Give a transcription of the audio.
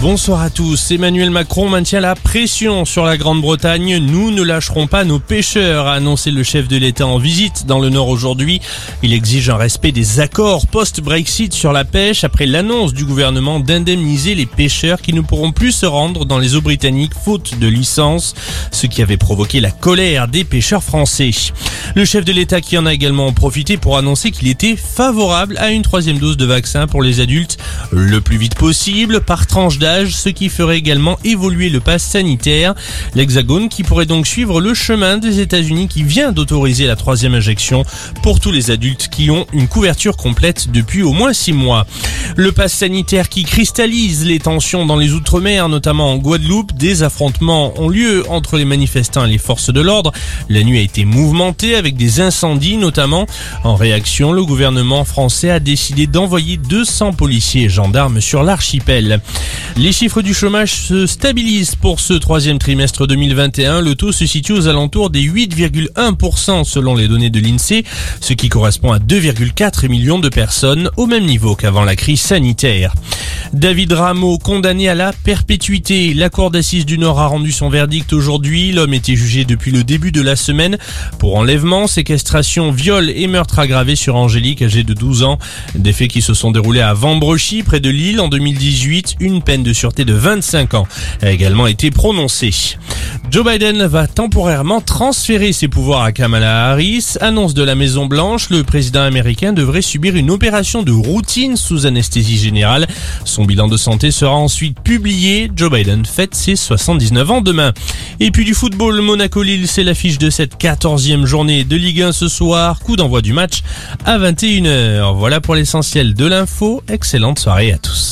Bonsoir à tous. Emmanuel Macron maintient la pression sur la Grande-Bretagne. Nous ne lâcherons pas nos pêcheurs, a annoncé le chef de l'État en visite dans le Nord aujourd'hui. Il exige un respect des accords post-Brexit sur la pêche après l'annonce du gouvernement d'indemniser les pêcheurs qui ne pourront plus se rendre dans les eaux britanniques faute de licence, ce qui avait provoqué la colère des pêcheurs français. Le chef de l'État qui en a également profité pour annoncer qu'il était favorable à une troisième dose de vaccin pour les adultes le plus vite possible par tranche d'âge ce qui ferait également évoluer le pass sanitaire. L'Hexagone qui pourrait donc suivre le chemin des États-Unis qui vient d'autoriser la troisième injection pour tous les adultes qui ont une couverture complète depuis au moins six mois. Le pass sanitaire qui cristallise les tensions dans les Outre-mer, notamment en Guadeloupe. Des affrontements ont lieu entre les manifestants et les forces de l'ordre. La nuit a été mouvementée avec des incendies notamment. En réaction, le gouvernement français a décidé d'envoyer 200 policiers et gendarmes sur l'archipel. Les chiffres du chômage se stabilisent pour ce troisième trimestre 2021. Le taux se situe aux alentours des 8,1% selon les données de l'INSEE, ce qui correspond à 2,4 millions de personnes au même niveau qu'avant la crise sanitaire. David Rameau, condamné à la perpétuité. La Cour d'assises du Nord a rendu son verdict aujourd'hui. L'homme était jugé depuis le début de la semaine pour enlèvement, séquestration, viol et meurtre aggravé sur Angélique, âgée de 12 ans. Des faits qui se sont déroulés à Vambrechy, près de Lille, en 2018. Une peine de sûreté de 25 ans a également été prononcée. Joe Biden va temporairement transférer ses pouvoirs à Kamala Harris. Annonce de la Maison Blanche, le président américain devrait subir une opération de routine sous anesthésie générale. Son bilan de santé sera ensuite publié. Joe Biden fête ses 79 ans demain. Et puis du football, Monaco-Lille, c'est l'affiche de cette 14e journée de Ligue 1 ce soir. Coup d'envoi du match à 21h. Voilà pour l'essentiel de l'info. Excellente soirée à tous.